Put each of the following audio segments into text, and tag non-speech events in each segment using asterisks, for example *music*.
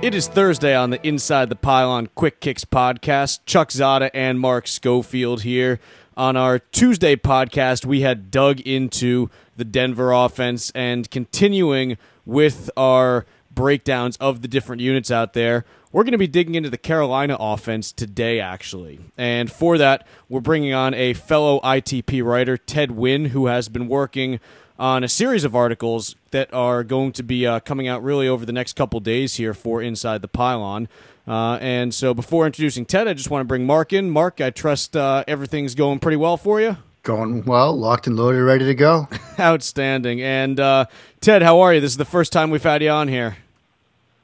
It is Thursday on the Inside the Pylon Quick Kicks podcast. Chuck Zodda and Mark Schofield here. On our Tuesday podcast, we had dug into the Denver offense and continuing with our breakdowns of the different units out there. We're going to be digging into the Carolina offense today, actually. And for that, we're bringing on a fellow ITP writer, Ted Nguyen, who has been working on a series of articles that are going to be uh, coming out really over the next couple days here for Inside the Pylon. Uh, and so before introducing Ted, I just want to bring Mark in. Mark, I trust uh, everything's going pretty well for you. Going well, locked and loaded, ready to go. *laughs* Outstanding. And uh, Ted, how are you? This is the first time we've had you on here.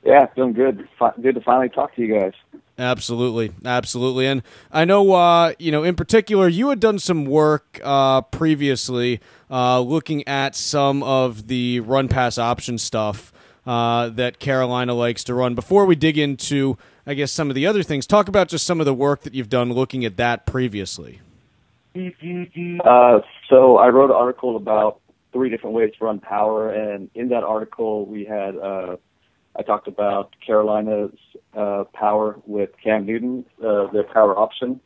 Yeah, feeling good. Good to finally talk to you guys. Absolutely, absolutely, and I know uh, you know in particular you had done some work uh, previously uh, looking at some of the run pass option stuff uh, that Carolina likes to run. Before we dig into, I guess some of the other things, talk about just some of the work that you've done looking at that previously. Uh, so I wrote an article about three different ways to run power, and in that article we had uh, I talked about Carolina's uh, power with Cam Newton, uh, their power option,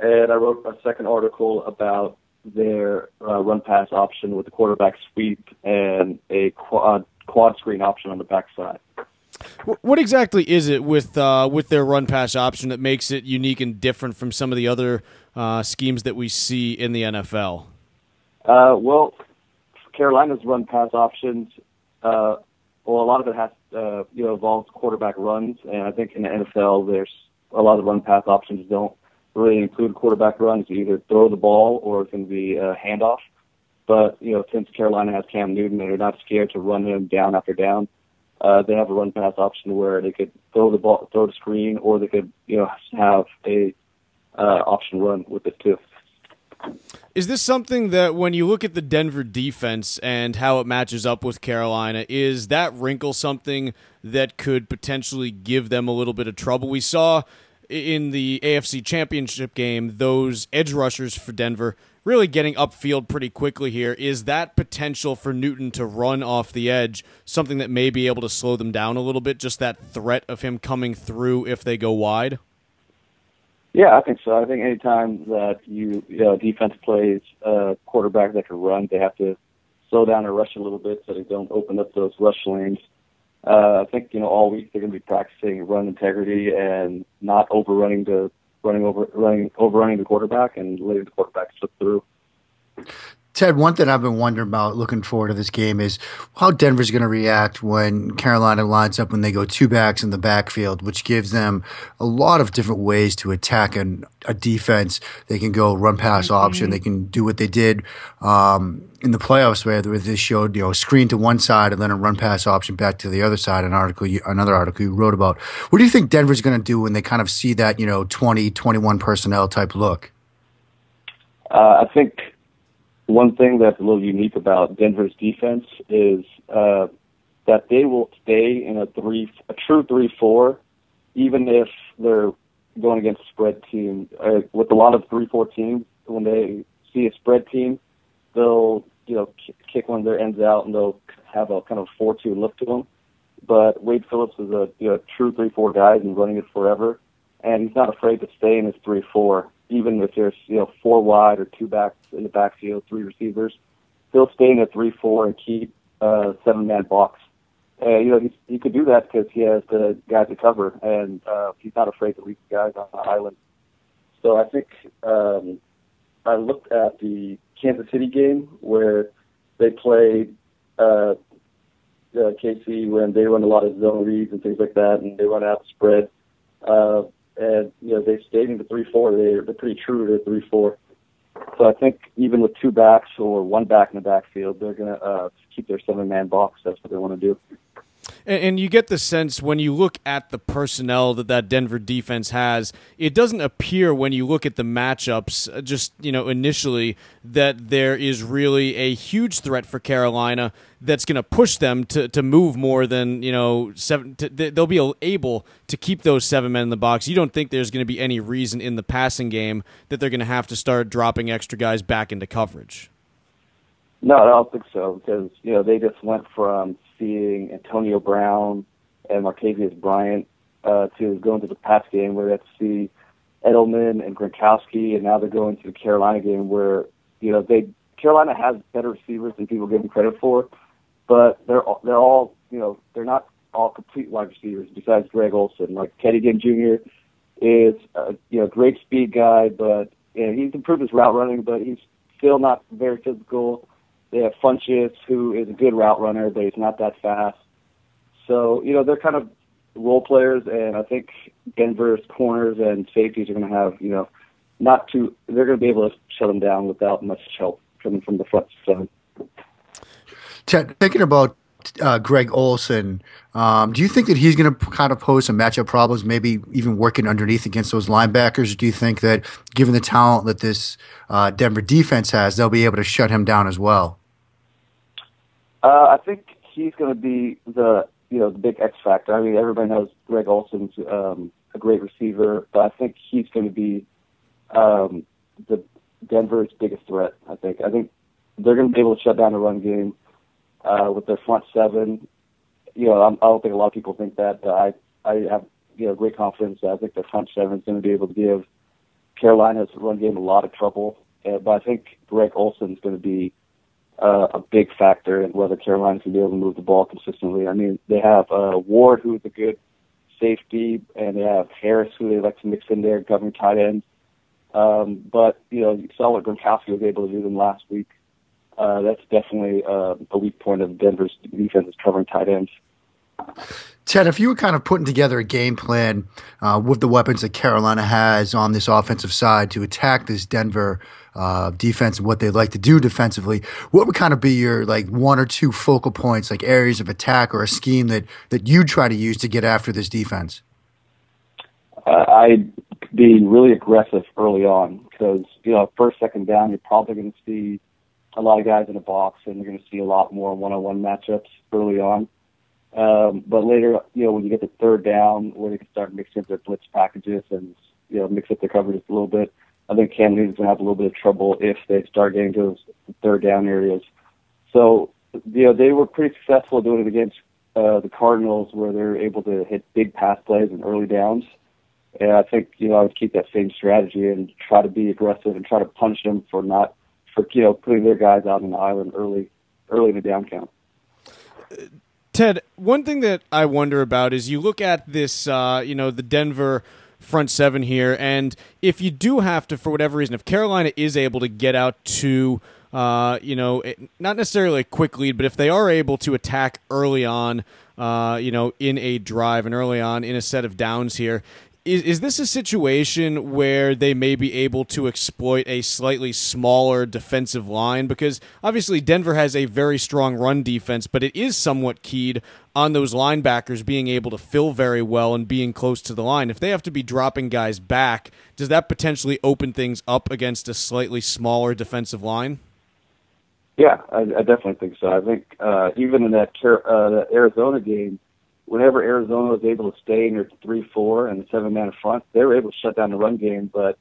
and I wrote a second article about their uh, run pass option with the quarterback sweep and a quad quad screen option on the backside. What exactly is it with uh, with their run pass option that makes it unique and different from some of the other uh, schemes that we see in the NFL? Uh, well, Carolina's run pass options uh, well, a lot of it has, uh, you know, involves quarterback runs, and I think in the NFL, there's a lot of run pass options don't really include quarterback runs. You either throw the ball or it can be a handoff. But you know, since Carolina has Cam Newton and they're not scared to run him down after down, uh, they have a run pass option where they could throw the ball, throw the screen, or they could you know have a uh, option run with it too. Is this something that when you look at the Denver defense and how it matches up with Carolina, is that wrinkle something that could potentially give them a little bit of trouble? We saw in the AFC Championship game those edge rushers for Denver really getting upfield pretty quickly here. Is that potential for Newton to run off the edge something that may be able to slow them down a little bit? Just that threat of him coming through if they go wide? Yeah, I think so. I think anytime that you, you know, defense plays a quarterback that can run, they have to slow down or rush a little bit so they don't open up those rush lanes. Uh, I think you know all week they're going to be practicing run integrity and not overrunning the running over running overrunning the quarterback and letting the quarterback slip through. Ted, one thing I've been wondering about looking forward to this game is how Denver's going to react when Carolina lines up when they go two backs in the backfield, which gives them a lot of different ways to attack an, a defense. They can go run pass mm-hmm. option. They can do what they did um, in the playoffs where they showed, you know, screen to one side and then a run pass option back to the other side. An article, another article you wrote about. What do you think Denver's going to do when they kind of see that, you know, 20, 21 personnel type look? Uh, I think one thing that's a little unique about Denver's defense is uh, that they will stay in a three, a true three-four, even if they're going against a spread team. Uh, with a lot of three-four teams, when they see a spread team, they'll you know kick one of their ends out and they'll have a kind of four-two look to them. But Wade Phillips is a you know, true three-four guy. Been running it forever, and he's not afraid to stay in his three-four even if there's you know four wide or two backs in the backfield, three receivers, he'll stay in a three-four and keep uh, seven-man box. Uh, you know, he, he could do that because he has the guys to cover, and uh, he's not afraid to leave the guys on the island. So I think um, I looked at the Kansas City game where they played uh, uh, KC when they run a lot of zone reads and things like that, and they run out the spread. Uh, and you know they stayed in the three four. They're they're pretty true to the three four. So I think even with two backs or one back in the backfield, they're gonna uh, keep their seven man box. That's what they want to do. And, and, you get the sense when you look at the personnel that that Denver defense has, it doesn't appear when you look at the matchups, uh, just you know initially, that there is really a huge threat for Carolina that's going to push them to, to move more than you know seven. To, they'll be able to keep those seven men in the box. You don't think there's going to be any reason in the passing game that they're going to have to start dropping extra guys back into coverage. No, I don't think so because you know they just went from seeing Antonio Brown and Martavis Bryant uh, to go into the Pats game where they have to see Edelman and Gronkowski, and now they're going to the Carolina game where you know they Carolina has better receivers than people give them credit for, but they're they're all you know they're not all complete wide receivers besides Greg Olsen. Like Teddy Ginn Jr. is a you know great speed guy, but know, he's improved his route running, but he's still not very physical. They have Funchess, who is a good route runner, but he's not that fast. So you know they're kind of role players, and I think Denver's corners and safeties are going to have you know not too. They're going to be able to shut them down without much help coming from the front seven. Ted, thinking about uh, Greg Olsen, um, do you think that he's going to kind of pose some matchup problems, maybe even working underneath against those linebackers? Do you think that, given the talent that this uh, Denver defense has, they'll be able to shut him down as well? Uh, I think he's going to be the you know the big X factor. I mean, everybody knows Greg Olsen's um, a great receiver, but I think he's going to be um, the Denver's biggest threat. I think. I think they're going to be able to shut down the run game uh, with their front seven. You know, I'm, I don't think a lot of people think that, but I I have you know great confidence. That I think their front seven is going to be able to give Carolina's run game a lot of trouble. Uh, but I think Greg Olsen is going to be uh, a big factor in whether Carolina can be able to move the ball consistently. I mean, they have uh, Ward, who's a good safety, and they have Harris, who they like to mix in there, covering tight ends. Um, but you know, you saw what Gronkowski was able to do them last week. Uh, that's definitely uh, a weak point of Denver's defense is covering tight ends. Ted, if you were kind of putting together a game plan uh, with the weapons that Carolina has on this offensive side to attack this Denver uh, defense and what they'd like to do defensively, what would kind of be your like one or two focal points, like areas of attack or a scheme that that you try to use to get after this defense? Uh, I'd be really aggressive early on because you know first second down you're probably going to see a lot of guys in a box and you're going to see a lot more one-on-one matchups early on. Um, but later, you know, when you get to third down, where they can start mixing up their blitz packages and you know mix up their coverages a little bit, I think Cam Newton's gonna have a little bit of trouble if they start getting to those third down areas. So, you know, they were pretty successful doing it against uh, the Cardinals, where they're able to hit big pass plays and early downs. And I think you know I would keep that same strategy and try to be aggressive and try to punish them for not for you know putting their guys out on the island early early in the down count. Ted, one thing that I wonder about is you look at this, uh, you know, the Denver front seven here, and if you do have to, for whatever reason, if Carolina is able to get out to, uh, you know, not necessarily a quick lead, but if they are able to attack early on, uh, you know, in a drive and early on in a set of downs here, is, is this a situation where they may be able to exploit a slightly smaller defensive line? Because obviously Denver has a very strong run defense, but it is somewhat keyed on those linebackers being able to fill very well and being close to the line. If they have to be dropping guys back, does that potentially open things up against a slightly smaller defensive line? Yeah, I, I definitely think so. I think uh, even in that, uh, that Arizona game, whenever Arizona was able to stay their three four and the seven man front, they were able to shut down the run game. But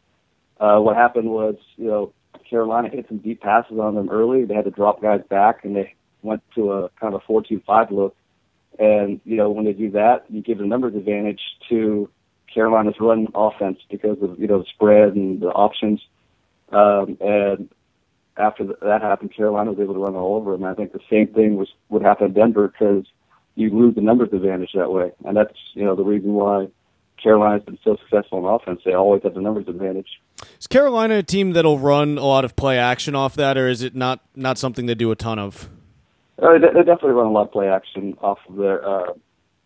uh, what happened was, you know, Carolina hit some deep passes on them early. They had to drop guys back, and they went to a kind of a four two five look. And you know, when they do that, you give the numbers advantage to Carolina's run offense because of you know the spread and the options. Um, and after that happened, Carolina was able to run all over them. I think the same thing was would happen in Denver because you lose the numbers advantage that way, and that's you know the reason why Carolina's been so successful on offense. They always have the numbers advantage. Is Carolina a team that'll run a lot of play action off that, or is it not not something they do a ton of? Uh, they, they definitely run a lot of play action off of their uh,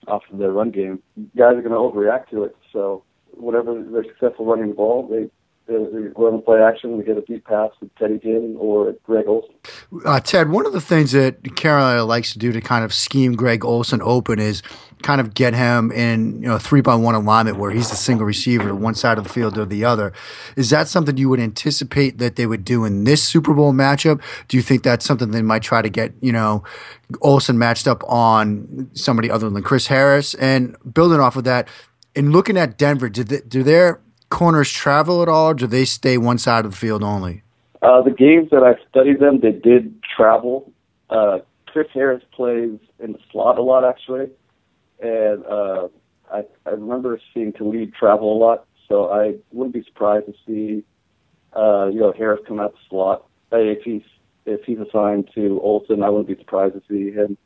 off of their run game. Guys are going to overreact to it, so whenever they're successful running the ball, they they run play action. We get a deep pass with Teddy Ginn or Greg Olsen. Uh, Ted, one of the things that Carolina likes to do to kind of scheme Greg Olsen open is kind of get him in you know three by one alignment where he's the single receiver, one side of the field or the other. Is that something you would anticipate that they would do in this Super Bowl matchup? Do you think that's something they might try to get you know Olsen matched up on somebody other than Chris Harris? And building off of that, in looking at Denver, did they, do their corners travel at all, or do they stay one side of the field only? Uh, the games that I studied them, they did travel. Uh, Chris Harris plays in the slot a lot, actually, and uh, I, I remember seeing Talib travel a lot, so I wouldn't be surprised to see uh, you know Harris come out the slot. If he's if he's assigned to Olsen, I wouldn't be surprised to see him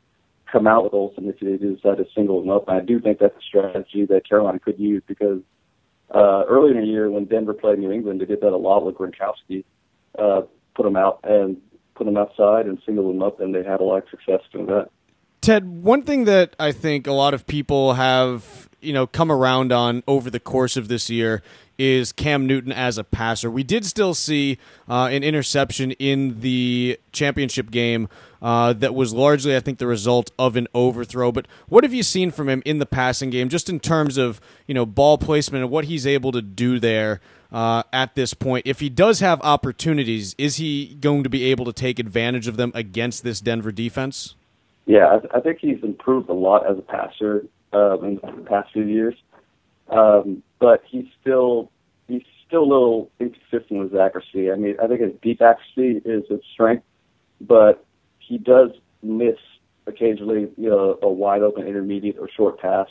come out with Olsen if they decide to single him up. And I do think that's a strategy that Carolina could use because uh, earlier in the year when Denver played New England, they did that a lot with Gronkowski. Uh, put them out and put them outside and single them up, and they had a lot of success doing that. Ted, one thing that I think a lot of people have, you know, come around on over the course of this year is Cam Newton as a passer. We did still see uh, an interception in the championship game uh, that was largely, I think, the result of an overthrow. But what have you seen from him in the passing game, just in terms of you know ball placement and what he's able to do there uh, at this point? If he does have opportunities, is he going to be able to take advantage of them against this Denver defense? Yeah, I, I think he's improved a lot as a passer um, in the past few years. Um, but he's still he's still a little inconsistent with his accuracy. I mean, I think his deep accuracy is his strength, but he does miss occasionally, you know, a wide open intermediate or short pass.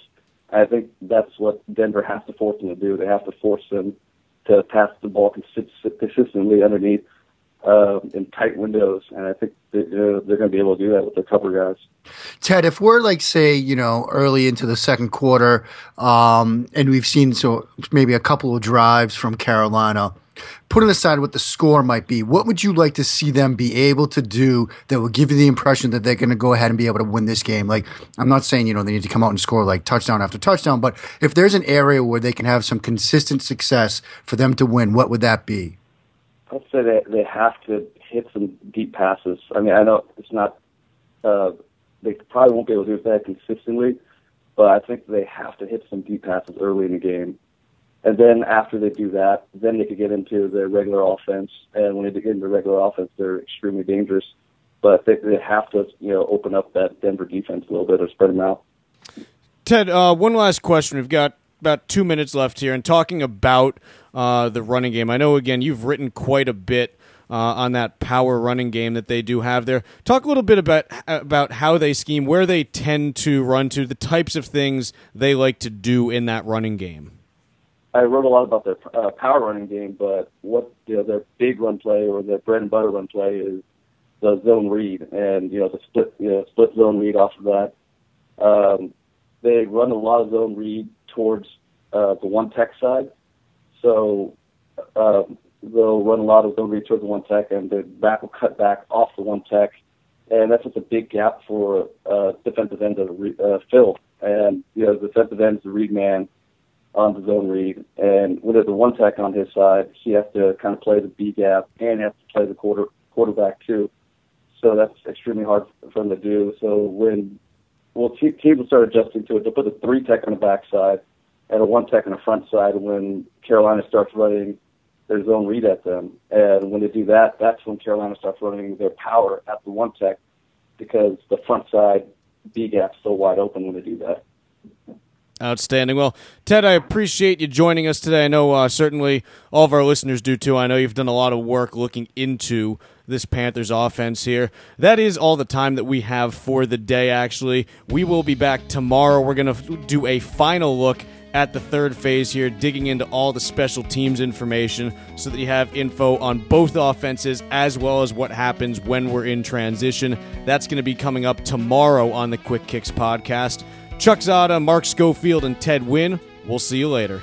I think that's what Denver has to force him to do. They have to force him to pass the ball consistently underneath uh, in tight windows, and I think uh, they're going to be able to do that with their cover guys. Ted, if we're like say you know early into the second quarter, um, and we've seen so maybe a couple of drives from Carolina. Putting aside what the score might be, what would you like to see them be able to do that will give you the impression that they're going to go ahead and be able to win this game? Like, I'm not saying, you know, they need to come out and score like touchdown after touchdown, but if there's an area where they can have some consistent success for them to win, what would that be? I'd say they they have to hit some deep passes. I mean, I know it's not. Uh, they probably won't be able to do that consistently, but I think they have to hit some deep passes early in the game, and then after they do that, then they could get into their regular offense. And when they get into regular offense, they're extremely dangerous. But they, they have to, you know, open up that Denver defense a little bit or spread them out. Ted, uh, one last question. We've got about two minutes left here, and talking about uh, the running game. I know again you've written quite a bit uh, on that power running game that they do have there. Talk a little bit about about how they scheme, where they tend to run to, the types of things they like to do in that running game. I wrote a lot about their uh, power running game, but what you know, their big run play or their bread and butter run play is the zone read, and you know the split you know split zone read off of that. Um, they run a lot of zone read towards uh, the one tech side, so uh, they'll run a lot of read towards the one tech, and the back will cut back off the one tech, and that's just a big gap for uh, defensive end to re- uh, fill. And you know, the defensive end is the read man on the zone read, and with the one tech on his side, he has to kind of play the B gap and has to play the quarter quarterback too. So that's extremely hard for him to do. So when well, teams will start adjusting to it. They'll put a three tech on the backside and a one tech on the front side when Carolina starts running their zone read at them. And when they do that, that's when Carolina starts running their power at the one tech because the front side B gap's so wide open when they do that. Outstanding. Well, Ted, I appreciate you joining us today. I know uh, certainly all of our listeners do too. I know you've done a lot of work looking into this Panthers offense here. That is all the time that we have for the day, actually. We will be back tomorrow. We're going to do a final look at the third phase here, digging into all the special teams information so that you have info on both offenses as well as what happens when we're in transition. That's going to be coming up tomorrow on the Quick Kicks podcast. Chuck Zodda, Mark Schofield, and Ted Nguyen. We'll see you later.